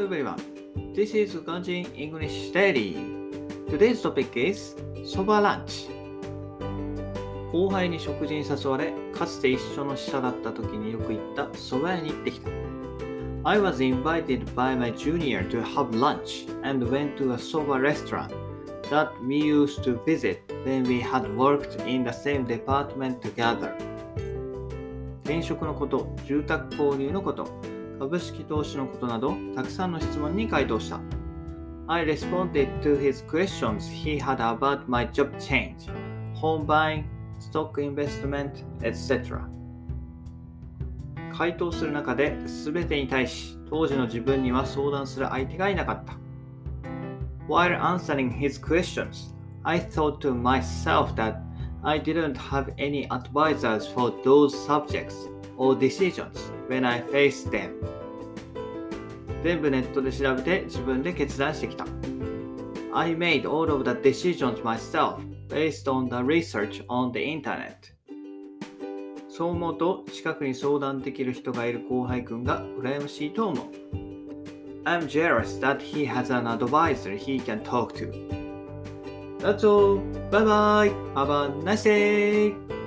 everyone. This is Ganjin English Daily. Today's topic is そばランチ。後輩に食事に誘われ、かつて一緒の支社だった時によく行った蕎麦屋に行ってきた。I was invited by my junior to have lunch and went to a soba restaurant that we used to visit when we had worked in the same department together. 転職のこと、住宅購入のこと、株式投資のことなど、たくさんの質問に回答した。I responded to his questions he had about my job change, home buying, stock investment, etc. 回答する中で全てに対し当時の自分には相談する相手がいなかった。While answering his questions, I thought to myself that I didn't have any advisors for those subjects or decisions when I Face them. 全部ネットで調べて自分で決断してきた。I made all of the decisions myself based on the research on the internet. そう思うと近くに相談できる人がいる後輩くんが羨ましいと思う。I'm jealous that he has an advisor he can talk to. That's all. Bye bye. Have a nice day.